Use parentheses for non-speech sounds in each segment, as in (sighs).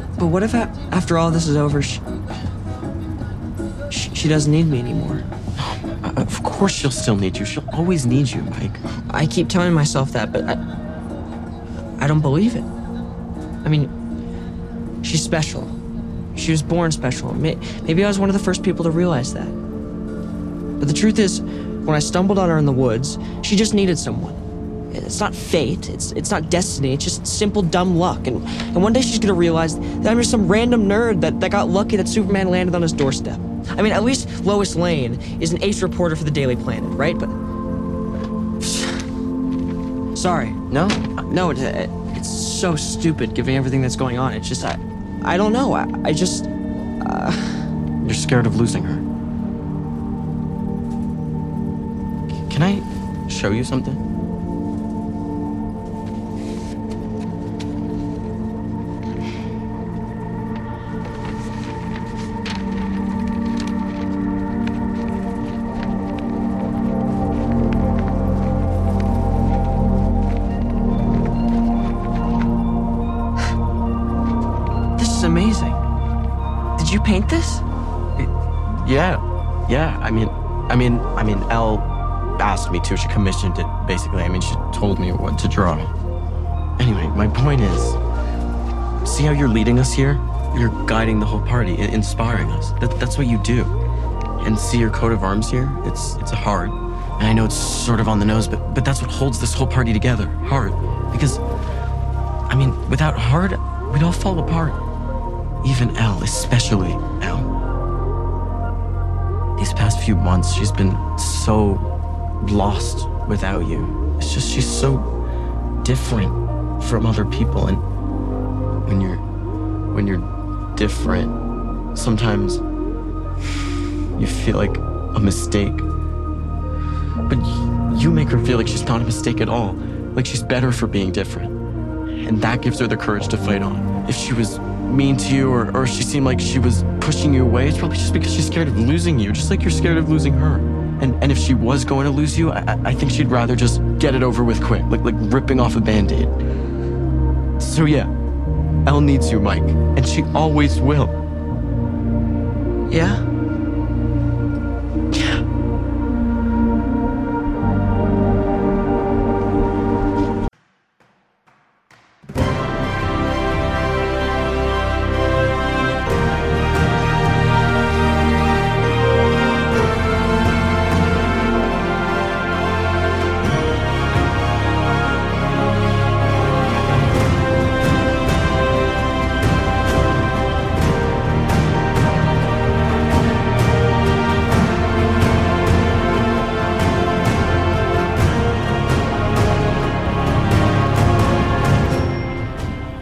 But, but what if a- after all this is over, she, she, she doesn't need me anymore? Uh, Of course she'll still need you. She'll always need you, Mike. I keep telling myself that, but I, I don't believe it. I mean, she's special. She was born special. May- Maybe I was one of the first people to realize that. But the truth is, when I stumbled on her in the woods, she just needed someone. It's not fate. It's it's not destiny. It's just simple dumb luck. And and one day she's gonna realize that I'm just some random nerd that, that got lucky that Superman landed on his doorstep. I mean, at least Lois Lane is an ace reporter for the Daily Planet, right? But (sighs) sorry, No? no, it, it, it's so stupid given everything that's going on. It's just I, I don't know. I, I just uh, You're scared of losing her. Can I show you something? Yeah, yeah. I mean, I mean, I mean, Elle asked me to. She commissioned it, basically. I mean, she told me what to draw. Anyway, my point is, see how you're leading us here? You're guiding the whole party, inspiring us. That, that's what you do. And see your coat of arms here? It's it's a heart. And I know it's sort of on the nose, but but that's what holds this whole party together. Heart. Because, I mean, without heart, we'd all fall apart. Even Elle, especially Elle. These past few months, she's been so lost without you. It's just she's so different from other people, and when you're when you're different, sometimes you feel like a mistake. But you make her feel like she's not a mistake at all, like she's better for being different, and that gives her the courage to fight on. If she was mean to you, or, or she seemed like she was pushing you away, it's probably just because she's scared of losing you, just like you're scared of losing her. And and if she was going to lose you, I, I- think she'd rather just get it over with quick, like like ripping off a band-aid. So yeah, Elle needs you, Mike, and she always will. Yeah.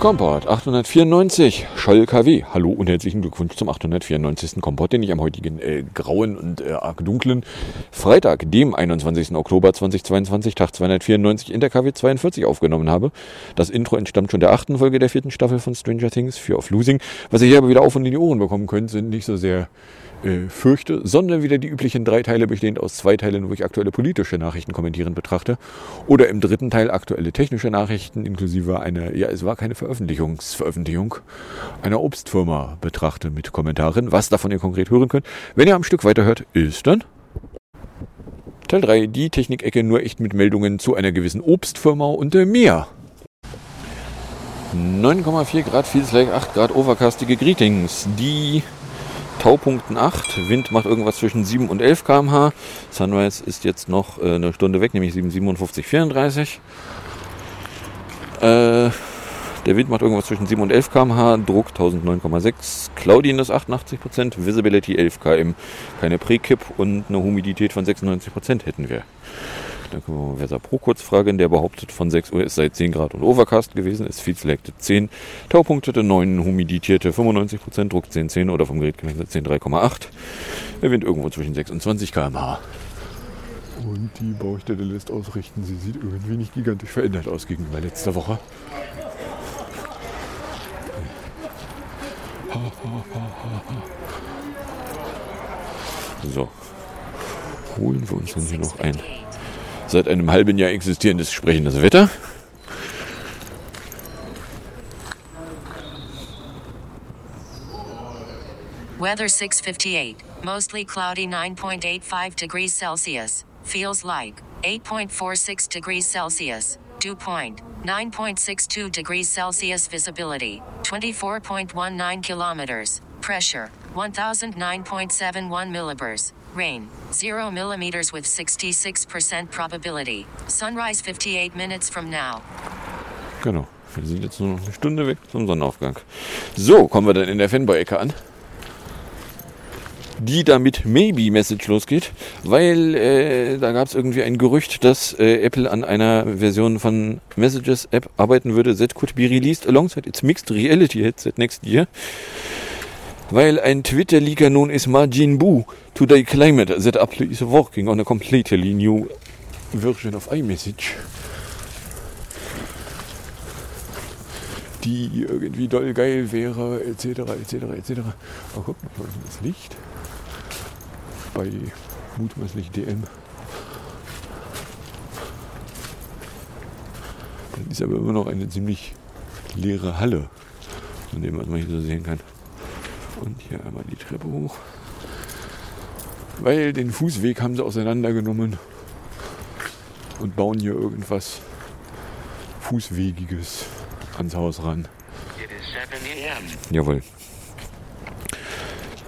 Kompott 894, Scholl KW. Hallo und herzlichen Glückwunsch zum 894. Kompott, den ich am heutigen äh, grauen und äh, arg dunklen Freitag, dem 21. Oktober 2022, Tag 294 in der KW 42 aufgenommen habe. Das Intro entstammt schon der achten Folge der vierten Staffel von Stranger Things, Fear of Losing. Was ihr hier aber wieder auf und in die Ohren bekommen könnt, sind nicht so sehr äh, fürchte, sondern wieder die üblichen drei Teile bestehend aus zwei Teilen, wo ich aktuelle politische Nachrichten kommentierend betrachte. Oder im dritten Teil aktuelle technische Nachrichten inklusive einer, ja, es war keine Veröffentlichungsveröffentlichung, einer Obstfirma betrachte mit Kommentaren. Was davon ihr konkret hören könnt, wenn ihr am Stück weiterhört, ist dann Teil 3, die Technikecke nur echt mit Meldungen zu einer gewissen Obstfirma und äh, mehr. 9,4 Grad, feels like 8 Grad, overcastige Greetings. Die Taupunkten 8, Wind macht irgendwas zwischen 7 und 11 km/h. Sunrise ist jetzt noch äh, eine Stunde weg, nämlich 7,57, 34. Äh, der Wind macht irgendwas zwischen 7 und 11 km/h, Druck 1009,6, Cloudiness 88%, Visibility 11 km, keine Pre-Kipp und eine Humidität von 96% hätten wir. Dann können wir mal Versa Pro kurz fragen, der behauptet, von 6 Uhr ist seit 10 Grad und Overcast gewesen, ist viel selected 10, Taupunktete 9, humiditierte 95%, Druck 10, 10 oder vom Gerät gemessen 10, 3,8. Der Wind irgendwo zwischen 6 und 20 km/h. Und die Baustelle lässt ausrichten, sie sieht irgendwie nicht gigantisch verändert aus gegenüber letzter Woche. So, holen wir uns dann hier noch ein seit einem halben Jahr existierendes sprechendes Wetter. Weather 658. Mostly cloudy 9.85 degrees Celsius. Feels like 8.46 degrees Celsius. Dew point 9.62 degrees Celsius. Visibility 24.19 kilometers. Pressure 1009.71 millibars. Rain 0 millimeters with 66% probability. Sunrise 58 minutes from now. Genau. Wir sind jetzt nur noch eine Stunde weg zum Sonnenaufgang. So, kommen wir dann in der Fanboy-Ecke an. Die da mit Maybe-Message losgeht, weil äh, da gab es irgendwie ein Gerücht, dass äh, Apple an einer Version von Messages-App arbeiten würde. That could be released alongside its mixed reality headset next year. Weil ein Twitter-Leaker known as Majin Buu today claimed that Apple is working on a completely new version of iMessage. die irgendwie doll geil wäre, etc., etc., etc. Aber guck mal, das Licht? Bei mutmaßlich DM. Das ist aber immer noch eine ziemlich leere Halle, von dem was man hier so sehen kann. Und hier einmal die Treppe hoch. Weil den Fußweg haben sie auseinandergenommen und bauen hier irgendwas Fußwegiges ans Haus ran. It is 7 a.m. Jawohl.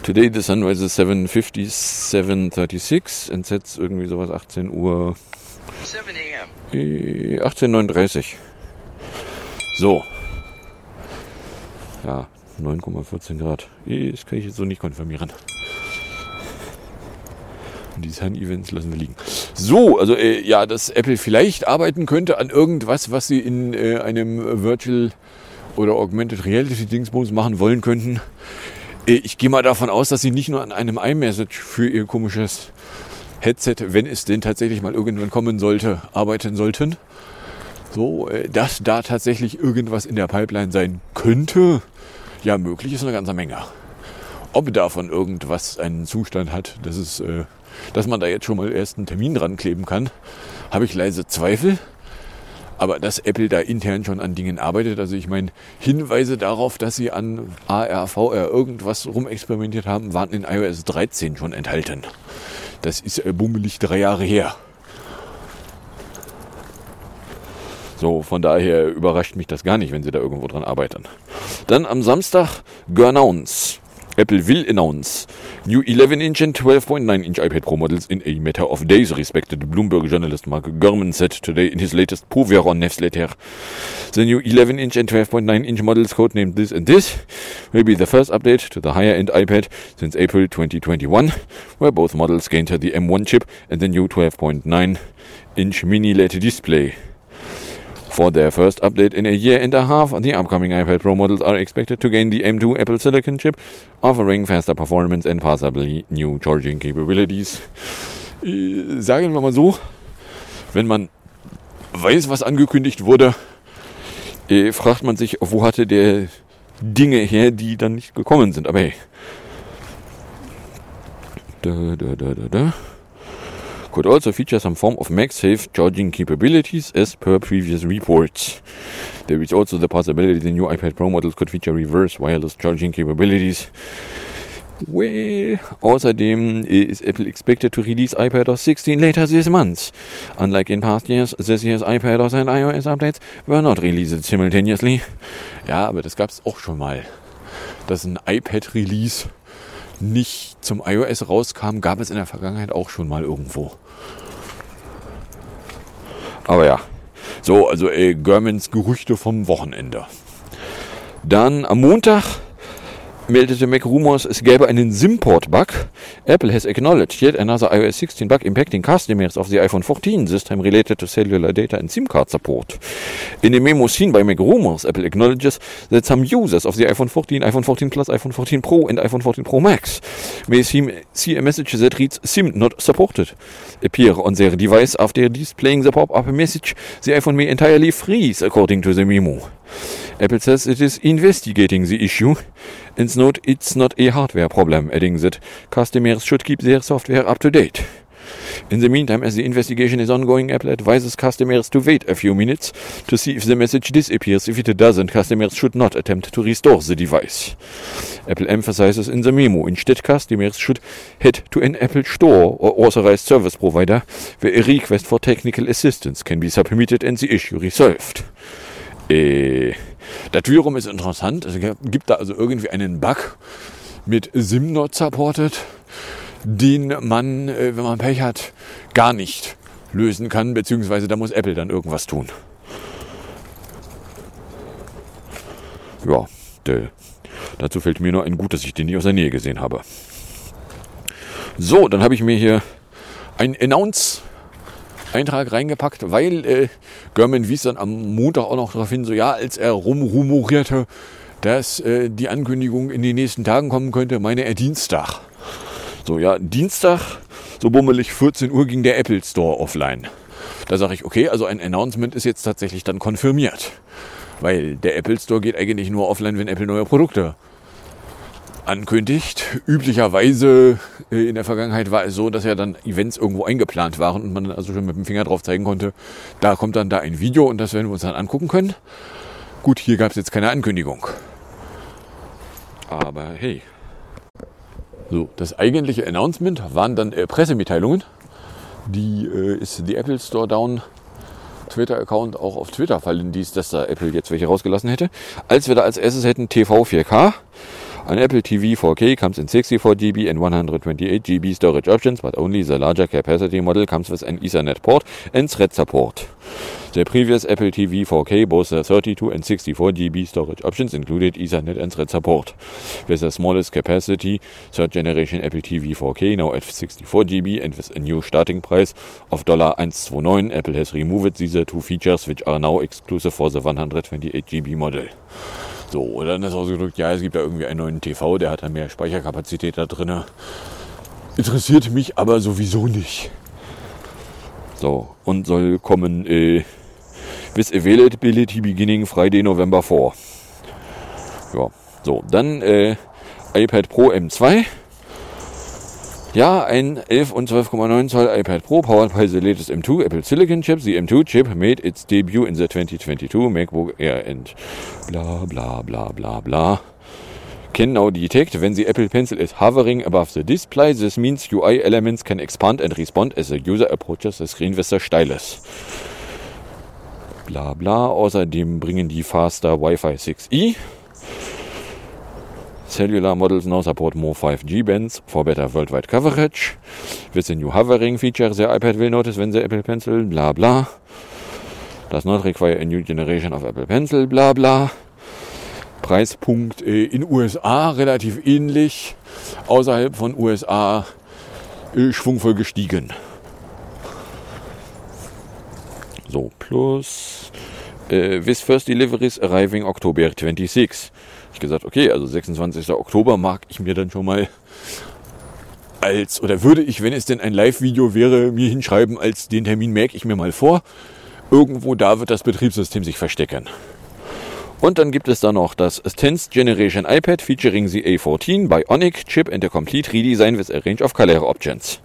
Today the sunrise is 7.50, 7.36 and sets irgendwie sowas 18 Uhr, 7 a.m. äh, 18.39 So. Ja, 9,14 Grad. Das kann ich jetzt so nicht konfirmieren. Und die Sun-Events lassen wir liegen. So, also äh, ja, dass Apple vielleicht arbeiten könnte an irgendwas, was sie in äh, einem Virtual oder Augmented Reality Dingsbums machen wollen könnten. Äh, ich gehe mal davon aus, dass sie nicht nur an einem iMessage für ihr komisches Headset, wenn es denn tatsächlich mal irgendwann kommen sollte, arbeiten sollten. So, äh, dass da tatsächlich irgendwas in der Pipeline sein könnte. Ja, möglich ist eine ganze Menge. Ob davon irgendwas einen Zustand hat, dass, es, äh, dass man da jetzt schon mal erst einen Termin dran kleben kann, habe ich leise Zweifel. Aber dass Apple da intern schon an Dingen arbeitet, also ich meine, Hinweise darauf, dass sie an AR, VR irgendwas rumexperimentiert haben, waren in iOS 13 schon enthalten. Das ist äh, bummelig drei Jahre her. So, von daher überrascht mich das gar nicht, wenn sie da irgendwo dran arbeiten. Dann am Samstag Announce. Apple will announce new 11-inch and 12.9-inch iPad Pro models in a matter of days, respected Bloomberg journalist Mark Gurman said today in his latest Poveron newsletter. The new 11-inch and 12.9-inch models, codenamed this and this, will be the first update to the higher-end iPad since April 2021, where both models gained the M1 chip and the new 12.9-inch mini LED display. For their first update in a year and a half, the upcoming iPad Pro models are expected to gain the M2 Apple Silicon chip, offering faster performance and possibly new charging capabilities. Äh, sagen wir mal so, wenn man weiß, was angekündigt wurde, äh, fragt man sich, wo hatte der Dinge her, die dann nicht gekommen sind. Aber hey. Da, da, da, da, da. Could also feature some form of MagSafe charging capabilities as per previous reports. There is also the possibility the new iPad Pro models could feature reverse wireless charging capabilities. Well, außerdem is Apple expected to release iPadOS 16 later this month. Unlike in past years, this year's iPadOS and iOS updates were not released simultaneously. Ja, aber das gab's auch schon mal. Das Dass ein iPad-Release nicht zum iOS rauskam, gab es in der Vergangenheit auch schon mal irgendwo. Aber ja, so, also ey, Germans Gerüchte vom Wochenende. Dann am Montag meldete Mac Rumors, es gäbe einen SIM-Port-Bug. Apple has acknowledged yet another iOS 16 bug impacting customers of the iPhone 14 system related to cellular data and SIM card support. In a memo seen by Mac Rumors, Apple acknowledges that some users of the iPhone 14, iPhone 14 Plus, iPhone 14 Pro and iPhone 14 Pro Max may see, a message that reads SIM not supported appear on their device after displaying the pop-up message. The iPhone may entirely freeze, according to the memo. Apple says it is investigating the issue and note it's not a hardware problem, adding that customers should keep their software up to date. In the meantime, as the investigation is ongoing, Apple advises customers to wait a few minutes to see if the message disappears. If it doesn't, customers should not attempt to restore the device. Apple emphasizes in the memo. Instead, customers should head to an Apple store or authorized service provider where a request for technical assistance can be submitted and the issue resolved. Äh, das wiederum ist interessant. Es gibt da also irgendwie einen Bug mit SIM-Not supported, den man, äh, wenn man Pech hat, gar nicht lösen kann, beziehungsweise da muss Apple dann irgendwas tun. Ja, der, dazu fällt mir nur ein Gut, dass ich den nicht aus der Nähe gesehen habe. So, dann habe ich mir hier ein Announce Eintrag reingepackt, weil äh, German wies dann am Montag auch noch darauf hin, so ja, als er rumrumorierte, dass äh, die Ankündigung in den nächsten Tagen kommen könnte, meine er Dienstag. So, ja, Dienstag, so bummelig 14 Uhr ging der Apple Store offline. Da sage ich, okay, also ein Announcement ist jetzt tatsächlich dann konfirmiert. Weil der Apple Store geht eigentlich nur offline, wenn Apple neue Produkte ankündigt. Üblicherweise äh, in der Vergangenheit war es so, dass ja dann Events irgendwo eingeplant waren und man also schon mit dem Finger drauf zeigen konnte, da kommt dann da ein Video und das werden wir uns dann angucken können. Gut, hier gab es jetzt keine Ankündigung. Aber hey. So, das eigentliche Announcement waren dann äh, Pressemitteilungen. Die äh, ist die Apple Store Down Twitter-Account auch auf Twitter fallen dies, dass da Apple jetzt welche rausgelassen hätte. Als wir da als erstes hätten TV 4K, an Apple TV 4K comes in 64 GB and 128 GB storage options, but only the larger capacity model comes with an Ethernet port and thread support. The previous Apple TV 4K, both the 32 and 64 GB storage options included Ethernet and thread support. With the smallest capacity, third generation Apple TV 4K now at 64 GB and with a new starting price of $129, Apple has removed these two features which are now exclusive for the 128 GB model. So, und dann ist ausgedrückt, ja, es gibt da irgendwie einen neuen TV, der hat da mehr Speicherkapazität da drin. Interessiert mich aber sowieso nicht. So, und soll kommen äh, with availability beginning Friday, November 4. Ja, so, dann äh, iPad Pro M2. Ja, ein 11 und 12,9 Zoll iPad Pro powered by the latest M2 Apple Silicon chip. The M2 chip made its debut in the 2022 MacBook Air and bla bla bla bla bla. Can now detect when the Apple Pencil is hovering above the display. This means UI elements can expand and respond as the user approaches the screen with the stylus. Bla bla. Außerdem bringen die Faster Wi-Fi 6E. Cellular models now support more 5G bands for better worldwide coverage. With the new hovering feature, the iPad will notice when the Apple Pencil, bla bla. Does not require a new generation of Apple Pencil, bla bla. Preispunkt äh, in USA relativ ähnlich. Außerhalb von USA schwungvoll gestiegen. So, plus äh, with first deliveries arriving October 26 ich gesagt, okay, also 26. Oktober mag ich mir dann schon mal als, oder würde ich, wenn es denn ein Live-Video wäre, mir hinschreiben, als den Termin merke ich mir mal vor. Irgendwo da wird das Betriebssystem sich verstecken. Und dann gibt es da noch das 10th Generation iPad featuring the A14 Bionic Chip and a complete redesign with a range of color options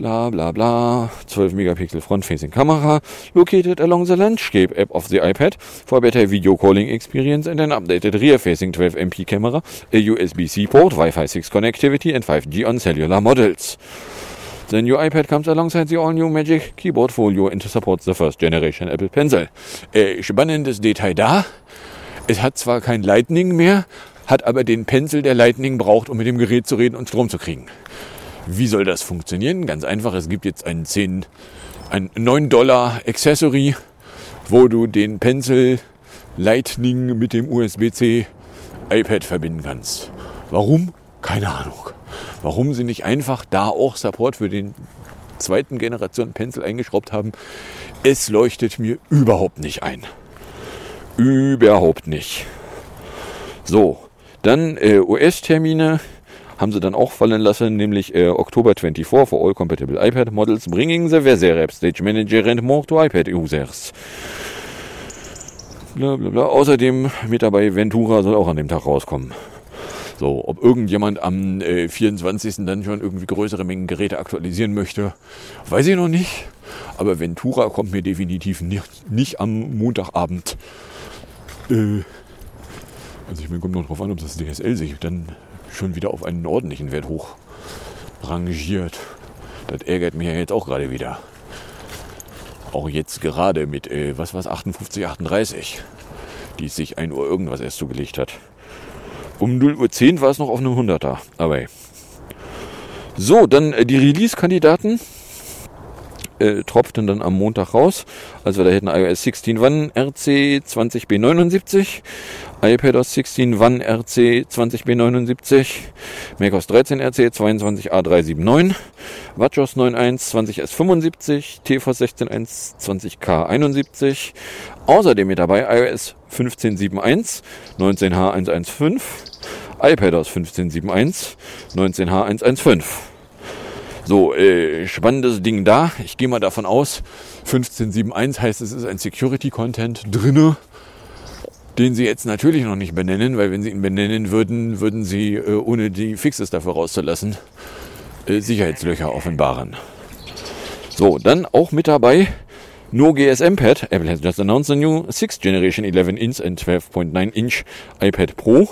bla bla bla, 12 Megapixel front-facing Kamera, located along the landscape app of the iPad for better video calling experience and an updated rear-facing 12 MP camera, a USB-C port, Wi-Fi 6 connectivity and 5G on cellular models. The new iPad comes alongside the all-new Magic Keyboard Folio and supports the first generation Apple Pencil. Äh, spannendes Detail da. Es hat zwar kein Lightning mehr, hat aber den Pencil, der Lightning braucht, um mit dem Gerät zu reden und Strom zu kriegen. Wie soll das funktionieren? Ganz einfach, es gibt jetzt ein 10, ein 9 Dollar Accessory, wo du den Pencil Lightning mit dem USB-C iPad verbinden kannst. Warum? Keine Ahnung. Warum sie nicht einfach da auch Support für den zweiten Generation Pencil eingeschraubt haben, es leuchtet mir überhaupt nicht ein. Überhaupt nicht. So, dann äh, US-Termine haben sie dann auch fallen lassen, nämlich äh, Oktober 24 for all compatible iPad models, bringing the Weather App Stage Manager and more to iPad users. Bla, bla, bla. Außerdem mit dabei Ventura soll auch an dem Tag rauskommen. So, ob irgendjemand am äh, 24. dann schon irgendwie größere Mengen Geräte aktualisieren möchte, weiß ich noch nicht. Aber Ventura kommt mir definitiv nicht, nicht am Montagabend äh, Also ich meine, kommt noch drauf an, ob das DSL sich dann schon wieder auf einen ordentlichen Wert hoch rangiert. Das ärgert mich ja jetzt auch gerade wieder. Auch jetzt gerade mit, äh, was war's, 58, 38, die sich 1 Uhr irgendwas erst zugelegt hat. Um 0 Uhr 10 war es noch auf einem 100er. Aber hey. So, dann äh, die Release-Kandidaten äh, tropften dann am Montag raus. Also da hätten iOS 16 One RC 20B79, iPadOS 16 One RC 20B79, macOS 13 RC 22A379, WatchOS 9.1 20S75, tvOS 16.1 20K71, außerdem mit dabei iOS 15.7.1, 19H115, iPadOS 15.7.1, 19H115. So, äh, spannendes Ding da. Ich gehe mal davon aus, 15.7.1 heißt, es ist ein Security-Content drinne, den sie jetzt natürlich noch nicht benennen, weil wenn sie ihn benennen würden, würden sie, äh, ohne die Fixes dafür rauszulassen, äh, Sicherheitslöcher offenbaren. So, dann auch mit dabei No GSM Pad. Apple has just announced a new 6th generation 11 inch and 12.9 inch iPad Pro.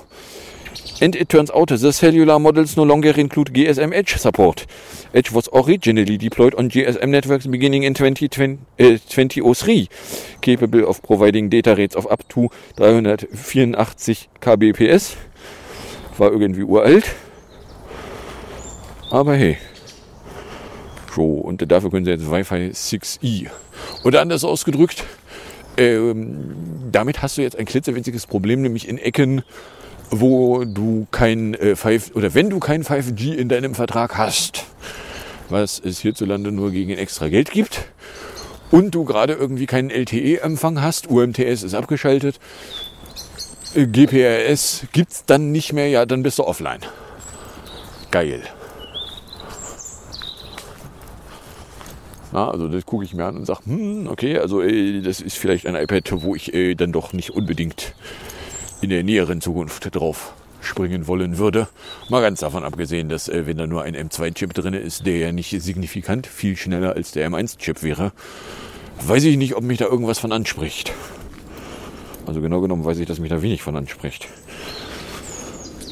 And it turns out the cellular models no longer include GSM Edge support. Edge was originally deployed on GSM networks beginning in 2020, uh, 2003, capable of providing data rates of up to 384 kbps. War irgendwie uralt. Aber hey. So, und dafür können sie jetzt Wi-Fi 6E. Oder anders ausgedrückt, ähm, damit hast du jetzt ein klitzewinziges Problem, nämlich in Ecken, wo du kein äh, 5 oder wenn du kein 5G in deinem Vertrag hast, was es hierzulande nur gegen extra Geld gibt, und du gerade irgendwie keinen LTE-Empfang hast, UMTS ist abgeschaltet, äh, GPRS gibt's dann nicht mehr, ja, dann bist du offline. Geil. Na, also das gucke ich mir an und sage, hm, okay, also äh, das ist vielleicht ein iPad, wo ich äh, dann doch nicht unbedingt in der näheren Zukunft drauf springen wollen würde. Mal ganz davon abgesehen, dass äh, wenn da nur ein M2-Chip drin ist, der ja nicht signifikant viel schneller als der M1-Chip wäre, weiß ich nicht, ob mich da irgendwas von anspricht. Also genau genommen weiß ich, dass mich da wenig von anspricht.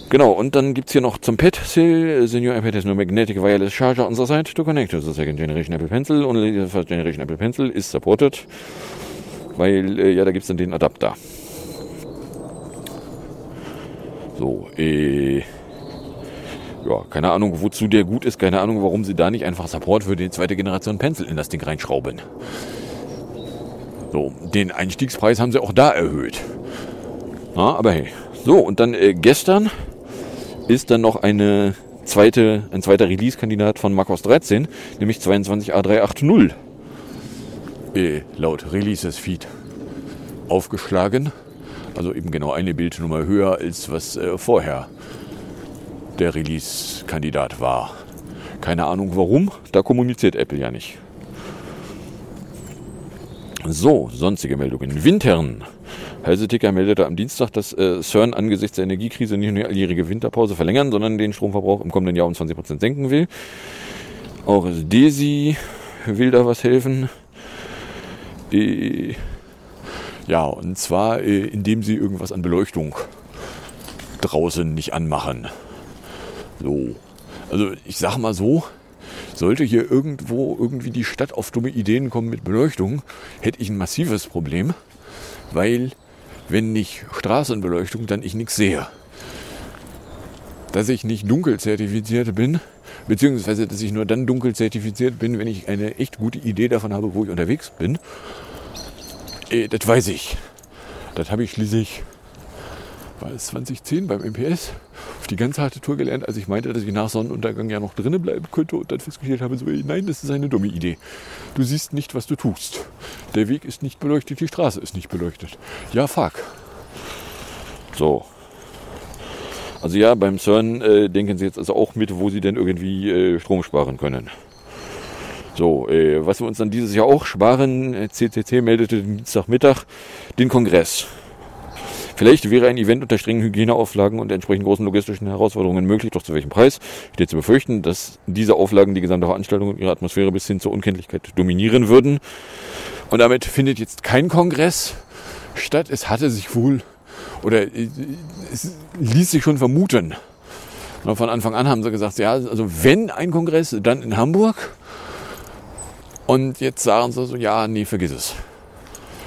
Genau, und dann gibt's hier noch zum Pad Sale. The new iPad has no magnetic wireless charger on the side to connect to the second generation Apple Pencil. Only the first generation Apple Pencil is supported. Weil, äh, ja, da gibt's dann den Adapter. So, äh, ja, keine Ahnung, wozu der gut ist, keine Ahnung, warum sie da nicht einfach Support für die zweite Generation Pencil in das Ding reinschrauben. So, den Einstiegspreis haben sie auch da erhöht. Ja, aber hey. So, und dann äh, gestern ist dann noch eine zweite, ein zweiter Release-Kandidat von macOS 13, nämlich 22A380 äh, laut Releases-Feed aufgeschlagen. Also eben genau eine Bildnummer höher, als was äh, vorher der Release-Kandidat war. Keine Ahnung warum, da kommuniziert Apple ja nicht. So, sonstige Meldungen. Wintern. Heise-Ticker meldete am Dienstag, dass äh, CERN angesichts der Energiekrise nicht nur die alljährige Winterpause verlängern, sondern den Stromverbrauch im kommenden Jahr um 20% senken will. Auch DESI will da was helfen. Äh, ja, und zwar äh, indem sie irgendwas an Beleuchtung draußen nicht anmachen. So. Also ich sag mal so, sollte hier irgendwo irgendwie die Stadt auf dumme Ideen kommen mit Beleuchtung, hätte ich ein massives Problem, weil wenn nicht Straßenbeleuchtung, dann ich nichts sehe. Dass ich nicht dunkel zertifiziert bin, beziehungsweise dass ich nur dann dunkel zertifiziert bin, wenn ich eine echt gute Idee davon habe, wo ich unterwegs bin, äh, das weiß ich. Das habe ich schließlich, war es 2010 beim MPS, auf die ganz harte Tour gelernt, als ich meinte, dass ich nach Sonnenuntergang ja noch drinnen bleiben könnte und dann festgestellt habe, so, nein, das ist eine dumme Idee. Du siehst nicht, was du tust. Der Weg ist nicht beleuchtet, die Straße ist nicht beleuchtet. Ja, fuck. So. Also ja, beim CERN äh, denken sie jetzt also auch mit, wo sie denn irgendwie äh, Strom sparen können. So, äh, was wir uns dann dieses Jahr auch sparen, äh, CCC meldete Dienstagmittag den Kongress. Vielleicht wäre ein Event unter strengen Hygieneauflagen und entsprechend großen logistischen Herausforderungen möglich, doch zu welchem Preis? Steht zu befürchten, dass diese Auflagen die gesamte Veranstaltung und ihre Atmosphäre bis hin zur Unkenntlichkeit dominieren würden. Und damit findet jetzt kein Kongress statt. Es hatte sich wohl oder äh, es ließ sich schon vermuten. Von Anfang an haben sie gesagt, ja, also wenn ein Kongress, dann in Hamburg. Und jetzt sagen sie so, ja, nee, vergiss es.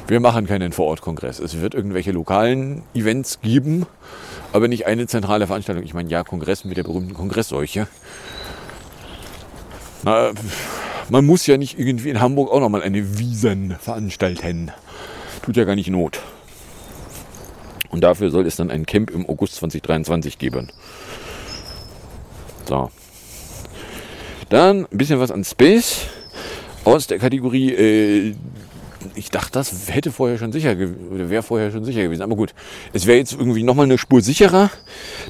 Wir machen keinen Vorortkongress. Es wird irgendwelche lokalen Events geben, aber nicht eine zentrale Veranstaltung. Ich meine, ja, Kongress mit der berühmten Kongressseuche. Na, man muss ja nicht irgendwie in Hamburg auch nochmal eine Wiesen veranstalten. Tut ja gar nicht Not. Und dafür soll es dann ein Camp im August 2023 geben. So. Dann ein bisschen was an Space aus der Kategorie äh, ich dachte, das hätte vorher schon sicher wäre vorher schon sicher gewesen. Aber gut, es wäre jetzt irgendwie nochmal eine Spur sicherer.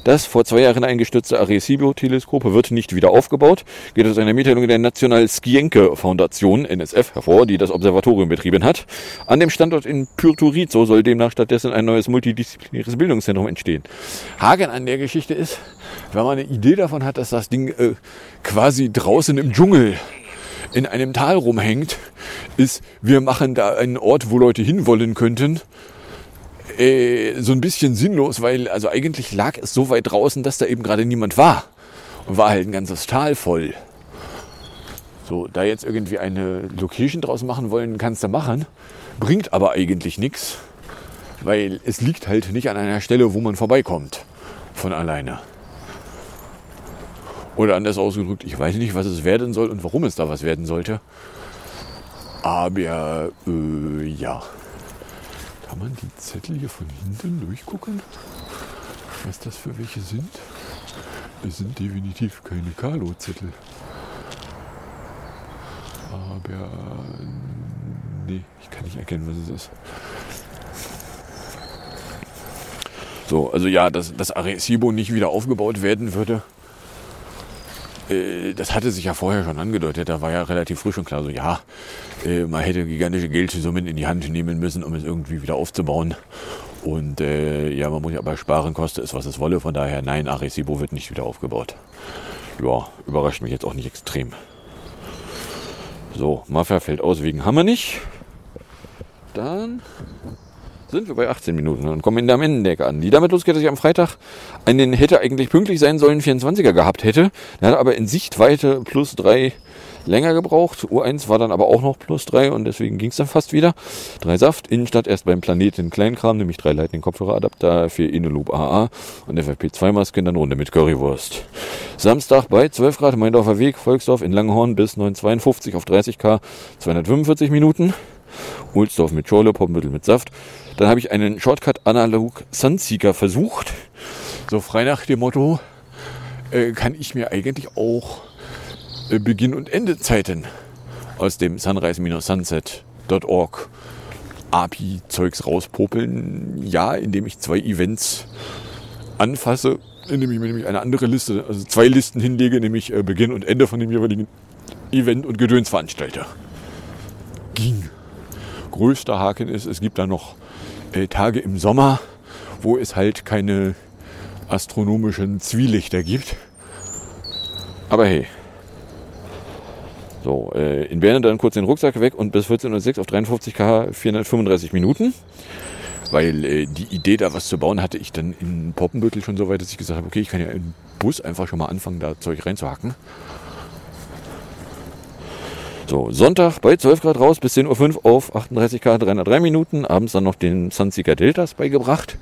Das vor zwei Jahren eingestürzte Arecibo-Teleskop wird nicht wieder aufgebaut. Geht aus einer Mitteilung der National Skienke Foundation, NSF, hervor, die das Observatorium betrieben hat. An dem Standort in Puerto Rico soll demnach stattdessen ein neues multidisziplinäres Bildungszentrum entstehen. Hagen an der Geschichte ist, wenn man eine Idee davon hat, dass das Ding äh, quasi draußen im Dschungel in einem Tal rumhängt, ist, wir machen da einen Ort, wo Leute hinwollen könnten. Äh, so ein bisschen sinnlos, weil also eigentlich lag es so weit draußen, dass da eben gerade niemand war. Und war halt ein ganzes Tal voll. So, da jetzt irgendwie eine Location draus machen wollen, kannst du machen. Bringt aber eigentlich nichts, weil es liegt halt nicht an einer Stelle, wo man vorbeikommt. Von alleine. Oder anders ausgedrückt, ich weiß nicht, was es werden soll und warum es da was werden sollte. Aber äh, ja. Kann man die Zettel hier von hinten durchgucken? Was das für welche sind? Es sind definitiv keine Kalo-Zettel. Aber nee, ich kann nicht erkennen, was es ist. So, also ja, dass das Arecibo nicht wieder aufgebaut werden würde, das hatte sich ja vorher schon angedeutet, da war ja relativ frisch und klar so, ja, äh, man hätte gigantische Geldsummen in die Hand nehmen müssen, um es irgendwie wieder aufzubauen. Und äh, ja, man muss ja aber sparen, koste es, was es wolle. Von daher, nein, Arecibo wird nicht wieder aufgebaut. Ja, überrascht mich jetzt auch nicht extrem. So, Mafia fällt aus wegen Hammer nicht. Dann sind wir bei 18 Minuten und kommen in der Amendenecke an. Die damit losgeht, dass ich am Freitag einen hätte eigentlich pünktlich sein sollen 24er gehabt hätte. Der hat aber in Sichtweite plus drei länger gebraucht. U1 war dann aber auch noch plus drei und deswegen ging es dann fast wieder. Drei Saft, Innenstadt erst beim Planeten Kleinkram, nämlich drei Lightning Kopfhöreradapter, vier Inneloop AA und FFP2 Masken, dann Runde mit Currywurst. Samstag bei 12 Grad Meindorfer Weg, Volksdorf in Langenhorn bis 952 auf 30k, 245 Minuten. Ohlsdorf mit Schorle, Poppenbüttel mit Saft. Dann habe ich einen Shortcut Analog Sunseeker versucht. So frei nach dem Motto, äh, kann ich mir eigentlich auch äh, Beginn- und Endezeiten aus dem sunrise-sunset.org API-Zeugs rauspopeln. Ja, indem ich zwei Events anfasse, indem ich mir nämlich eine andere Liste, also zwei Listen hinlege, nämlich äh, Beginn und Ende von dem jeweiligen Event und Gedönsveranstalter. Ging. Größter Haken ist, es gibt da noch äh, Tage im Sommer, wo es halt keine astronomischen Zwielichter gibt. Aber hey. So, äh, in Berne dann kurz den Rucksack weg und bis 14.06 Uhr auf 53 km 435 Minuten. Weil äh, die Idee, da was zu bauen, hatte ich dann in Poppenbüttel schon so weit, dass ich gesagt habe, okay, ich kann ja im Bus einfach schon mal anfangen, da Zeug reinzuhacken. So, Sonntag bei 12 Grad raus bis 10.05 Uhr auf 38 Grad 303 Minuten. Abends dann noch den Sunseeker Deltas beigebracht.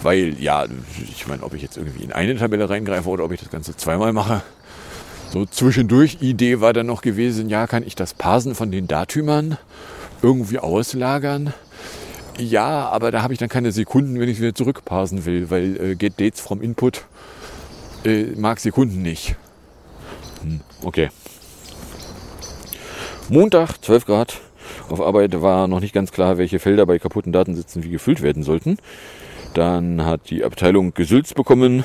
Weil, ja, ich meine, ob ich jetzt irgendwie in eine Tabelle reingreife oder ob ich das Ganze zweimal mache. So zwischendurch, Idee war dann noch gewesen, ja, kann ich das Parsen von den Datümern irgendwie auslagern? Ja, aber da habe ich dann keine Sekunden, wenn ich wieder zurückparsen will, weil äh, Get Dates from Input äh, mag Sekunden nicht. Hm, okay. Montag, 12 Grad. Auf Arbeit war noch nicht ganz klar, welche Felder bei kaputten Datensätzen wie gefüllt werden sollten. Dann hat die Abteilung Gesülz bekommen,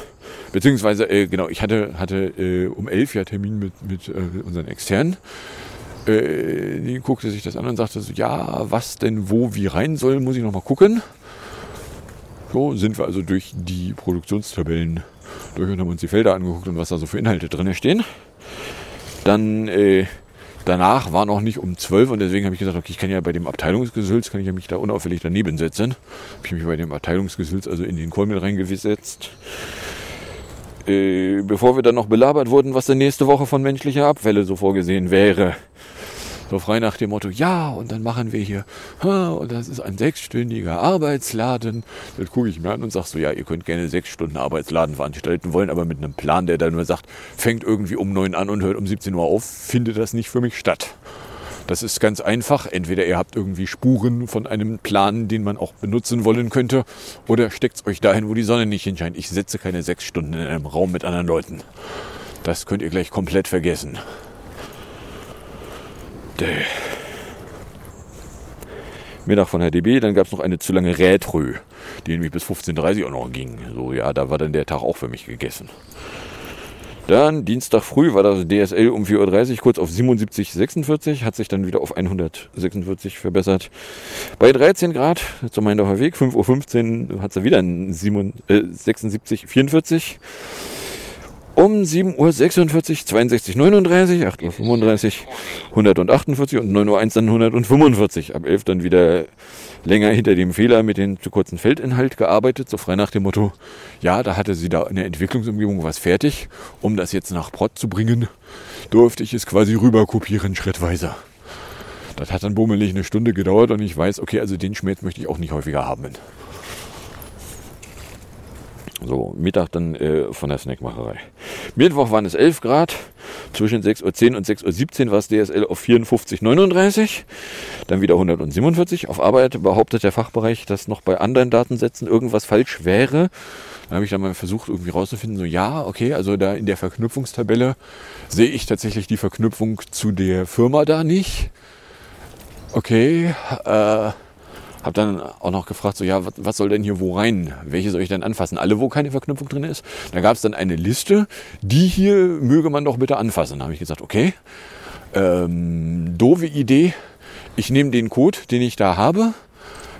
beziehungsweise, äh, genau, ich hatte, hatte äh, um 11 ja Termin mit, mit äh, unseren Externen. Äh, die guckte sich das an und sagte so, ja, was denn wo wie rein soll, muss ich noch mal gucken. So sind wir also durch die Produktionstabellen durch und haben uns die Felder angeguckt und was da so für Inhalte drin stehen. Dann äh, danach war noch nicht um 12 und deswegen habe ich gesagt, okay, ich kann ja bei dem Abteilungsgesülz, kann ich ja mich da unauffällig daneben setzen. Habe ich mich bei dem Abteilungsgesülz also in den Kolmel reingesetzt. Äh, bevor wir dann noch belabert wurden, was denn nächste Woche von menschlicher Abfälle so vorgesehen wäre. So frei nach dem Motto, ja, und dann machen wir hier, und das ist ein sechsstündiger Arbeitsladen. Das gucke ich mir an und sag so, ja, ihr könnt gerne sechs Stunden Arbeitsladen veranstalten wollen, aber mit einem Plan, der dann nur sagt, fängt irgendwie um neun an und hört um 17 Uhr auf, findet das nicht für mich statt. Das ist ganz einfach. Entweder ihr habt irgendwie Spuren von einem Plan, den man auch benutzen wollen könnte, oder steckt euch dahin, wo die Sonne nicht hinscheint. Ich setze keine sechs Stunden in einem Raum mit anderen Leuten. Das könnt ihr gleich komplett vergessen. Däh. Mittag von Herr DB, dann gab es noch eine zu lange Rätrö, die nämlich bis 15.30 Uhr auch noch ging. So, ja, da war dann der Tag auch für mich gegessen. Dann Dienstag früh war das DSL um 4.30 Uhr kurz auf 77,46, hat sich dann wieder auf 146 verbessert. Bei 13 Grad zum Meindorfer Weg, 5.15 Uhr hat sie wieder ein 76,44. Um 7.46 Uhr 62, 39, 8.35 Uhr 148 und 9.01 Uhr dann 145. Ab 11 dann wieder länger hinter dem Fehler mit dem zu kurzen Feldinhalt gearbeitet, so frei nach dem Motto, ja, da hatte sie da in der Entwicklungsumgebung was fertig. Um das jetzt nach Prod zu bringen, durfte ich es quasi rüber kopieren, schrittweise. Das hat dann bummelig eine Stunde gedauert und ich weiß, okay, also den Schmerz möchte ich auch nicht häufiger haben. So, Mittag dann äh, von der Snackmacherei. Mittwoch waren es 11 Grad. Zwischen 6.10 Uhr und 6.17 Uhr war es DSL auf 54,39. Dann wieder 147. Auf Arbeit behauptet der Fachbereich, dass noch bei anderen Datensätzen irgendwas falsch wäre. Da habe ich dann mal versucht, irgendwie rauszufinden, so ja, okay, also da in der Verknüpfungstabelle sehe ich tatsächlich die Verknüpfung zu der Firma da nicht. Okay, äh, hab dann auch noch gefragt, so ja, was, was soll denn hier wo rein? Welche soll ich denn anfassen? Alle, wo keine Verknüpfung drin ist. Da gab es dann eine Liste, die hier möge man doch bitte anfassen. Da habe ich gesagt, okay, ähm, doofe Idee. Ich nehme den Code, den ich da habe,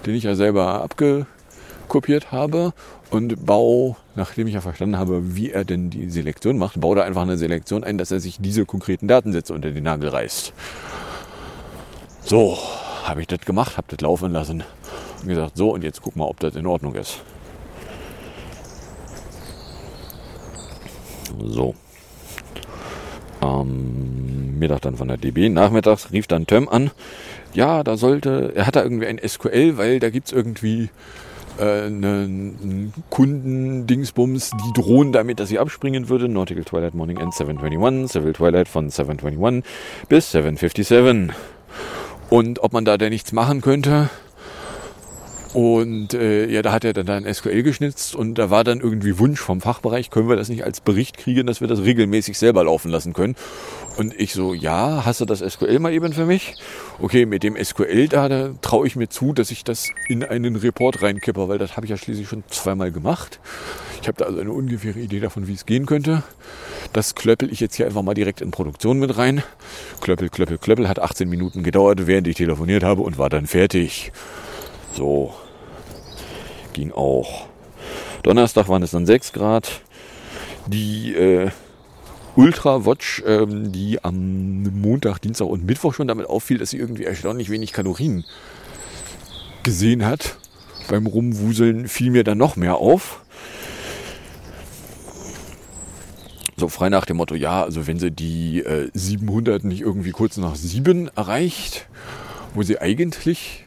den ich ja selber abgekopiert habe und baue, nachdem ich ja verstanden habe, wie er denn die Selektion macht, baue da einfach eine Selektion ein, dass er sich diese konkreten Datensätze unter den Nagel reißt. So, habe ich das gemacht, habe das laufen lassen und gesagt, so und jetzt guck mal, ob das in Ordnung ist. So. Ähm, Mittag dann von der DB. Nachmittags rief dann Töm an. Ja, da sollte, er hat da irgendwie ein SQL, weil da gibt es irgendwie äh, einen Kundendingsbums, die drohen damit, dass sie abspringen würde. Nautical Twilight Morning End 721, Civil Twilight von 721 bis 757 und ob man da denn nichts machen könnte. Und äh, ja, da hat er dann ein SQL geschnitzt und da war dann irgendwie Wunsch vom Fachbereich, können wir das nicht als Bericht kriegen, dass wir das regelmäßig selber laufen lassen können. Und ich so, ja, hast du das SQL mal eben für mich? Okay, mit dem SQL da, da traue ich mir zu, dass ich das in einen Report reinkippe, weil das habe ich ja schließlich schon zweimal gemacht. Ich habe da also eine ungefähre Idee davon, wie es gehen könnte. Das klöppel ich jetzt hier einfach mal direkt in Produktion mit rein. Klöppel, klöppel, klöppel. Hat 18 Minuten gedauert, während ich telefoniert habe und war dann fertig. So. Ging auch. Donnerstag waren es dann 6 Grad. Die äh, Ultra Watch, ähm, die am Montag, Dienstag und Mittwoch schon damit auffiel, dass sie irgendwie erstaunlich wenig Kalorien gesehen hat. Beim Rumwuseln fiel mir dann noch mehr auf. So frei nach dem Motto, ja, also wenn sie die äh, 700 nicht irgendwie kurz nach 7 erreicht, wo sie eigentlich,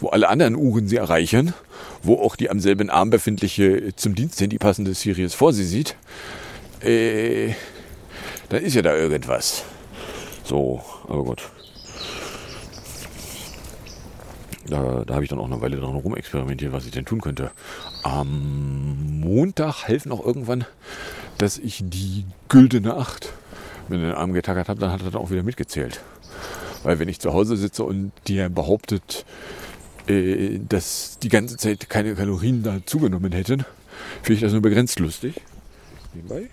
wo alle anderen Uhren sie erreichen, wo auch die am selben Arm befindliche zum Diensthandy passende Series vor sie sieht, äh, dann ist ja da irgendwas. So, aber gut. Da, da habe ich dann auch eine Weile dran rumexperimentiert, was ich denn tun könnte. Am Montag helfen auch irgendwann, dass ich die güldene Acht mit den Arm getackert habe, dann hat er dann auch wieder mitgezählt. Weil wenn ich zu Hause sitze und der behauptet, äh, dass die ganze Zeit keine Kalorien da zugenommen hätten, finde ich das nur begrenzt lustig. Nebenbei.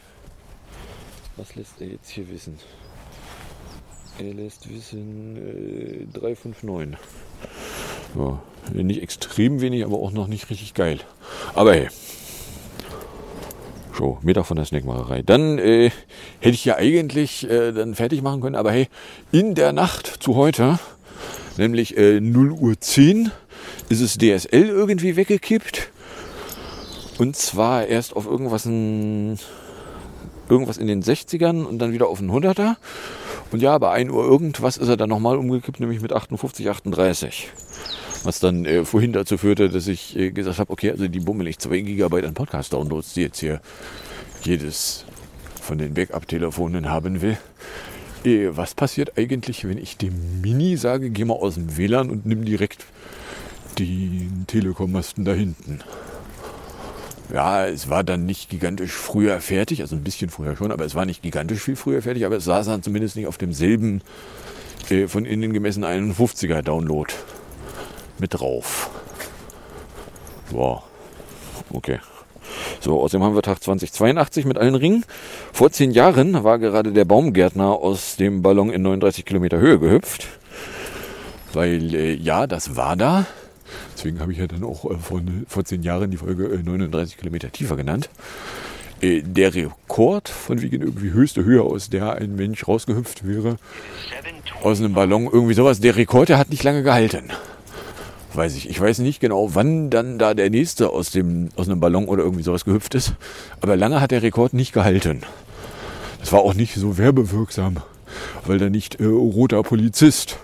Was lässt er jetzt hier wissen? Er lässt wissen äh, 359. Ja, nicht extrem wenig, aber auch noch nicht richtig geil. Aber hey. So, Mittag von der Snackmacherei. Dann äh, hätte ich ja eigentlich äh, dann fertig machen können, aber hey, in der Nacht zu heute, nämlich äh, 0 Uhr 10, ist es DSL irgendwie weggekippt. Und zwar erst auf irgendwas, ein, irgendwas in den 60ern und dann wieder auf einen 100er. Und ja, bei 1 Uhr irgendwas ist er dann nochmal umgekippt, nämlich mit 58, 38. Was dann äh, vorhin dazu führte, dass ich äh, gesagt habe, okay, also die bummel ich 2 GB an Podcast-Downloads, die jetzt hier jedes von den Backup-Telefonen haben will. Äh, was passiert eigentlich, wenn ich dem Mini sage, geh mal aus dem WLAN und nimm direkt den Telekom-Masten da hinten? Ja, es war dann nicht gigantisch früher fertig, also ein bisschen früher schon, aber es war nicht gigantisch viel früher fertig, aber es saß dann zumindest nicht auf demselben äh, von innen gemessen 51er Download mit drauf. Wow. Okay. So, außerdem haben wir Tag 2082 mit allen Ringen. Vor zehn Jahren war gerade der Baumgärtner aus dem Ballon in 39 Kilometer Höhe gehüpft. Weil, äh, ja, das war da. Deswegen habe ich ja dann auch äh, vor, vor zehn Jahren die Folge äh, 39 Kilometer tiefer genannt. Äh, der Rekord von wegen irgendwie höchste Höhe, aus der ein Mensch rausgehüpft wäre, aus einem Ballon, irgendwie sowas, der Rekord, der hat nicht lange gehalten. Weiß ich. Ich weiß nicht genau, wann dann da der nächste aus, dem, aus einem Ballon oder irgendwie sowas gehüpft ist. Aber lange hat der Rekord nicht gehalten. Das war auch nicht so werbewirksam, weil da nicht äh, roter Polizist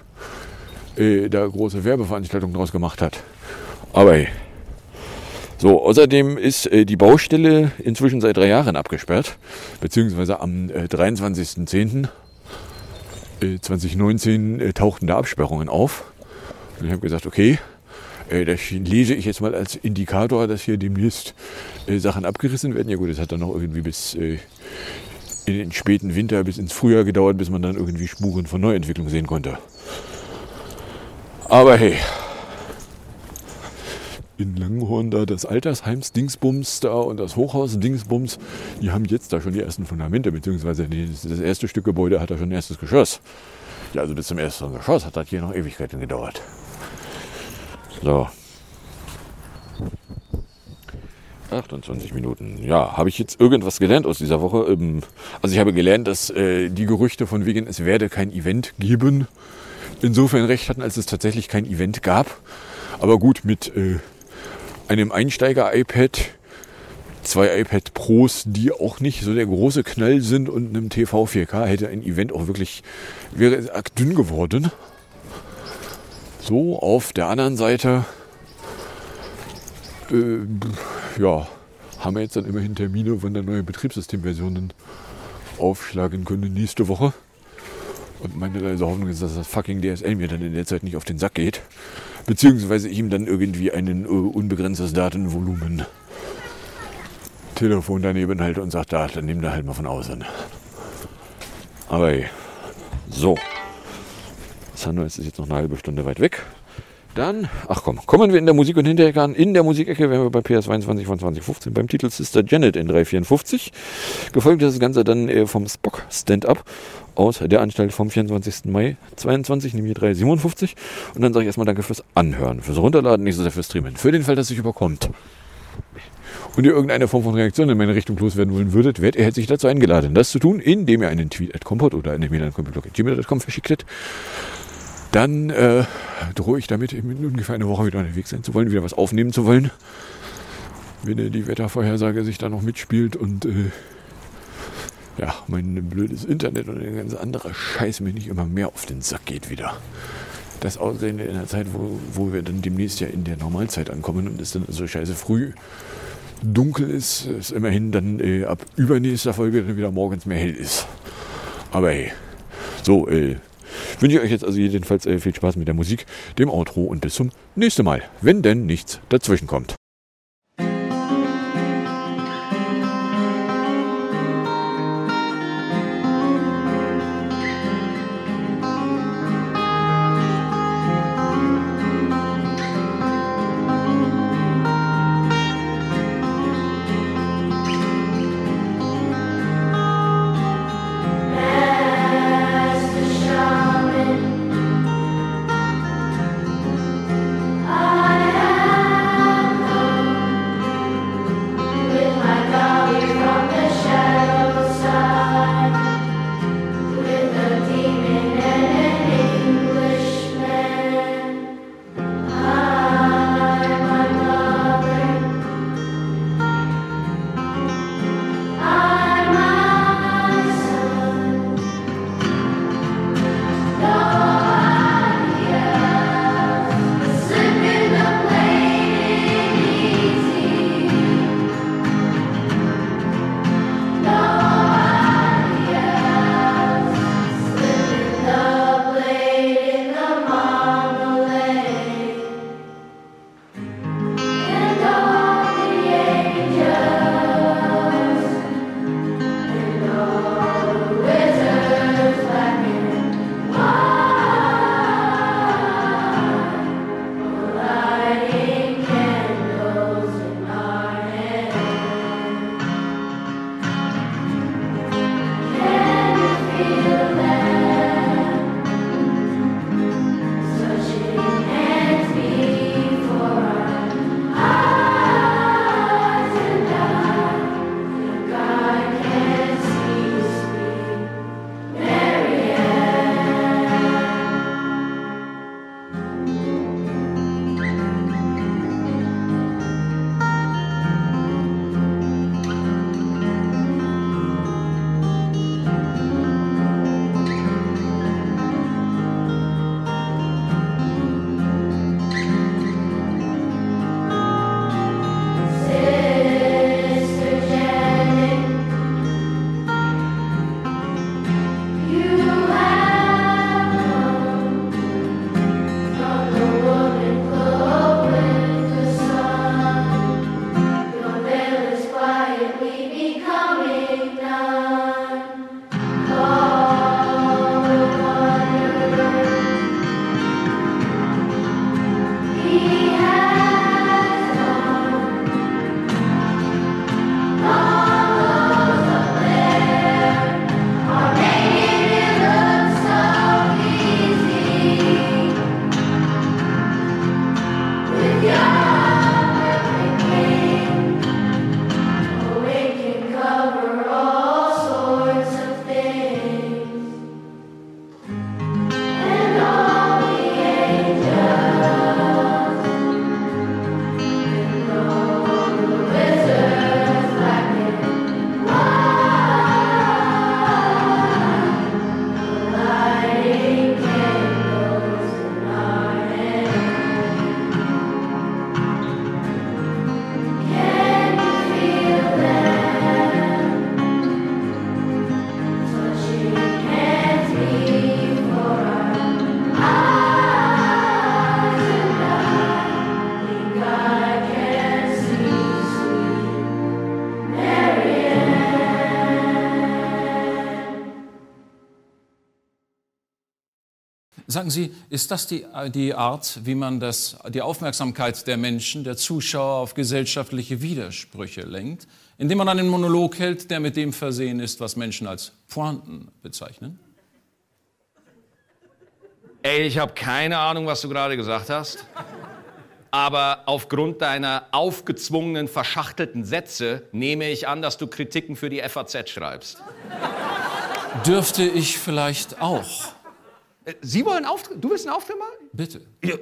äh, da große Werbeveranstaltungen draus gemacht hat. Aber hey. So, außerdem ist äh, die Baustelle inzwischen seit drei Jahren abgesperrt, beziehungsweise am äh, 23.10. Äh, 2019 äh, tauchten da Absperrungen auf. Und ich habe gesagt, okay, äh, das lese ich jetzt mal als Indikator, dass hier demnächst äh, Sachen abgerissen werden. Ja gut, es hat dann noch irgendwie bis äh, in den späten Winter, bis ins Frühjahr gedauert, bis man dann irgendwie Spuren von Neuentwicklung sehen konnte. Aber hey, in Langhorn da das Altersheims Dingsbums da und das Hochhaus Dingsbums, die haben jetzt da schon die ersten Fundamente, beziehungsweise das erste Stück Gebäude hat da schon ein erstes Geschoss. Ja, also bis zum ersten Geschoss hat das hier noch Ewigkeiten gedauert. So. 28 Minuten. Ja, habe ich jetzt irgendwas gelernt aus dieser Woche? Ähm, Also ich habe gelernt, dass äh, die Gerüchte von wegen, es werde kein Event geben, insofern recht hatten, als es tatsächlich kein Event gab. Aber gut, mit äh, einem Einsteiger-iPad, zwei iPad Pros, die auch nicht so der große Knall sind und einem TV 4K hätte ein Event auch wirklich, wäre es arg dünn geworden. So, auf der anderen Seite, äh, ja, haben wir jetzt dann immerhin Termine, wann der neue Betriebssystemversionen aufschlagen können nächste Woche. Und meine leise Hoffnung ist, dass das fucking DSL mir dann in der Zeit nicht auf den Sack geht. Beziehungsweise ihm dann irgendwie einen äh, unbegrenztes Datenvolumen Telefon daneben halt und sagt, da, dann nimm da halt mal von außen. Aber hey, so. Sunrise ist jetzt noch eine halbe Stunde weit weg. Dann, ach komm, kommen wir in der Musik und Hinterecke an. In der Musikecke wären wir bei PS 22 von 2015 beim Titel Sister Janet in 354. Gefolgt ist das Ganze dann äh, vom Spock Stand-Up aus der Anstalt vom 24. Mai 22, nämlich 357. Und dann sage ich erstmal Danke fürs Anhören, fürs Runterladen, nicht so sehr fürs Streamen. Für den Fall, dass sich überkommt und ihr irgendeine Form von Reaktion in meine Richtung loswerden wollen würdet, werdet ihr herzlich dazu eingeladen, das zu tun, indem ihr einen Tweet at Compot oder eine Mail an compotblog.gmail.com verschicktet. Dann äh, drohe ich damit, in ungefähr eine Woche wieder unterwegs sein zu wollen, wieder was aufnehmen zu wollen. Wenn äh, die Wettervorhersage sich da noch mitspielt und äh, ja, mein blödes Internet und ein ganz anderer Scheiß mir nicht immer mehr auf den Sack geht wieder. Das Aussehen in der Zeit, wo, wo wir dann demnächst ja in der Normalzeit ankommen und es dann so scheiße früh dunkel ist, ist immerhin dann äh, ab übernächster Folge dann wieder morgens mehr hell ist. Aber hey, so, äh, wünsche ich euch jetzt also jedenfalls äh, viel Spaß mit der Musik, dem Outro und bis zum nächsten Mal, wenn denn nichts dazwischen kommt. Sagen Sie, ist das die, die Art, wie man das, die Aufmerksamkeit der Menschen, der Zuschauer auf gesellschaftliche Widersprüche lenkt, indem man einen Monolog hält, der mit dem versehen ist, was Menschen als Pointen bezeichnen? Ey, ich habe keine Ahnung, was du gerade gesagt hast. Aber aufgrund deiner aufgezwungenen, verschachtelten Sätze nehme ich an, dass du Kritiken für die FAZ schreibst. Dürfte ich vielleicht auch? Äh, Sie wollen Auftritt? Du willst einen Auftritt machen? Bitte. Ja,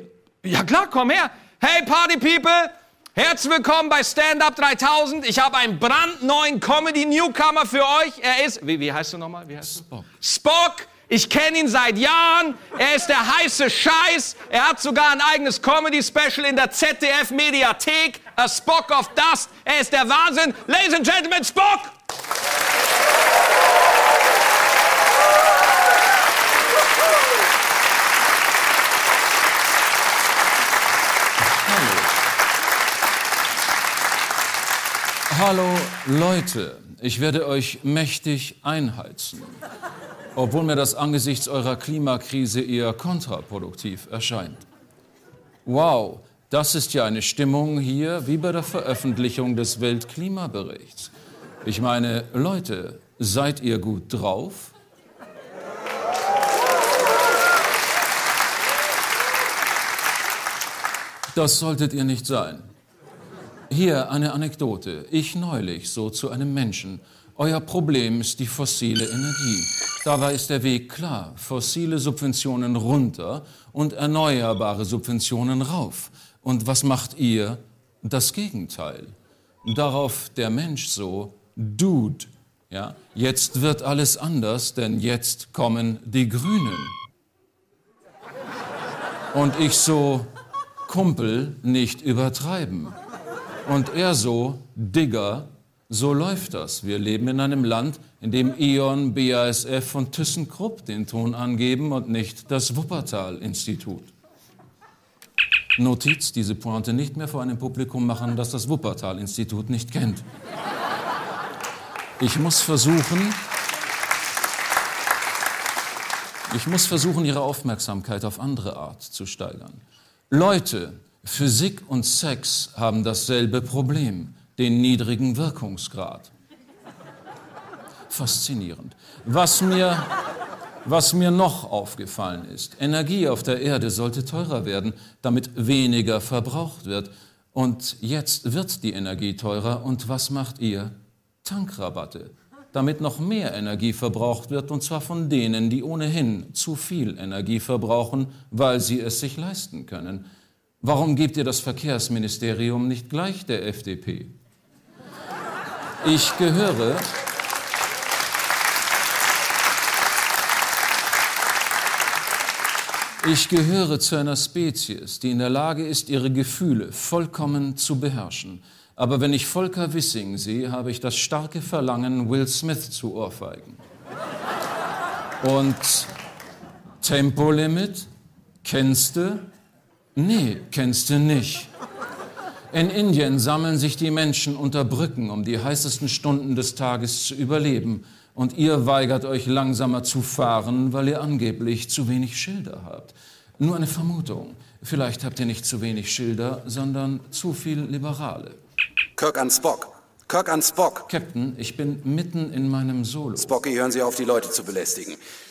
ja klar, komm her. Hey Party People, herzlich willkommen bei Stand Up 3000. Ich habe einen brandneuen Comedy Newcomer für euch. Er ist, wie, wie heißt du nochmal? Wie heißt Spock. Du? Spock. Ich kenne ihn seit Jahren. Er ist der heiße Scheiß. Er hat sogar ein eigenes Comedy-Special in der ZDF-Mediathek. A Spock of Dust. Er ist der Wahnsinn. Ladies and Gentlemen, Spock! Hallo Leute, ich werde euch mächtig einheizen, obwohl mir das angesichts eurer Klimakrise eher kontraproduktiv erscheint. Wow, das ist ja eine Stimmung hier wie bei der Veröffentlichung des Weltklimaberichts. Ich meine, Leute, seid ihr gut drauf? Das solltet ihr nicht sein. Hier eine Anekdote. Ich neulich so zu einem Menschen. Euer Problem ist die fossile Energie. Dabei ist der Weg klar. Fossile Subventionen runter und erneuerbare Subventionen rauf. Und was macht ihr? Das Gegenteil. Darauf der Mensch so, Dude, ja, jetzt wird alles anders, denn jetzt kommen die Grünen. Und ich so, Kumpel, nicht übertreiben. Und er so, Digger, so läuft das. Wir leben in einem Land, in dem E.ON, BASF und ThyssenKrupp den Ton angeben und nicht das Wuppertal-Institut. Notiz, diese Pointe nicht mehr vor einem Publikum machen, das das Wuppertal-Institut nicht kennt. Ich muss versuchen, ich muss versuchen, Ihre Aufmerksamkeit auf andere Art zu steigern. Leute, Physik und Sex haben dasselbe Problem, den niedrigen Wirkungsgrad. Faszinierend. Was mir, was mir noch aufgefallen ist, Energie auf der Erde sollte teurer werden, damit weniger verbraucht wird. Und jetzt wird die Energie teurer. Und was macht ihr? Tankrabatte, damit noch mehr Energie verbraucht wird, und zwar von denen, die ohnehin zu viel Energie verbrauchen, weil sie es sich leisten können. Warum gebt ihr das Verkehrsministerium nicht gleich der FDP? Ich gehöre. Ich gehöre zu einer Spezies, die in der Lage ist, ihre Gefühle vollkommen zu beherrschen. Aber wenn ich Volker Wissing sehe, habe ich das starke Verlangen, Will Smith zu ohrfeigen. Und Tempolimit, kennst du? Nee, kennst du nicht. In Indien sammeln sich die Menschen unter Brücken, um die heißesten Stunden des Tages zu überleben. Und ihr weigert euch langsamer zu fahren, weil ihr angeblich zu wenig Schilder habt. Nur eine Vermutung. Vielleicht habt ihr nicht zu wenig Schilder, sondern zu viel Liberale. Kirk an Spock. Kirk an Spock. Captain, ich bin mitten in meinem Solo. Spocky, hören Sie auf, die Leute zu belästigen.